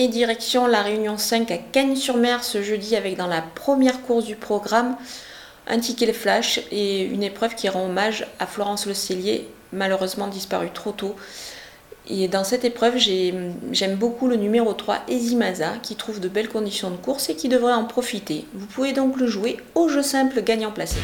Et direction la Réunion 5 à Cagnes-sur-Mer ce jeudi avec dans la première course du programme un ticket flash et une épreuve qui rend hommage à Florence Le Cellier, malheureusement disparue trop tôt. Et dans cette épreuve, j'aime beaucoup le numéro 3, Ezimaza, qui trouve de belles conditions de course et qui devrait en profiter. Vous pouvez donc le jouer au jeu simple gagnant placé.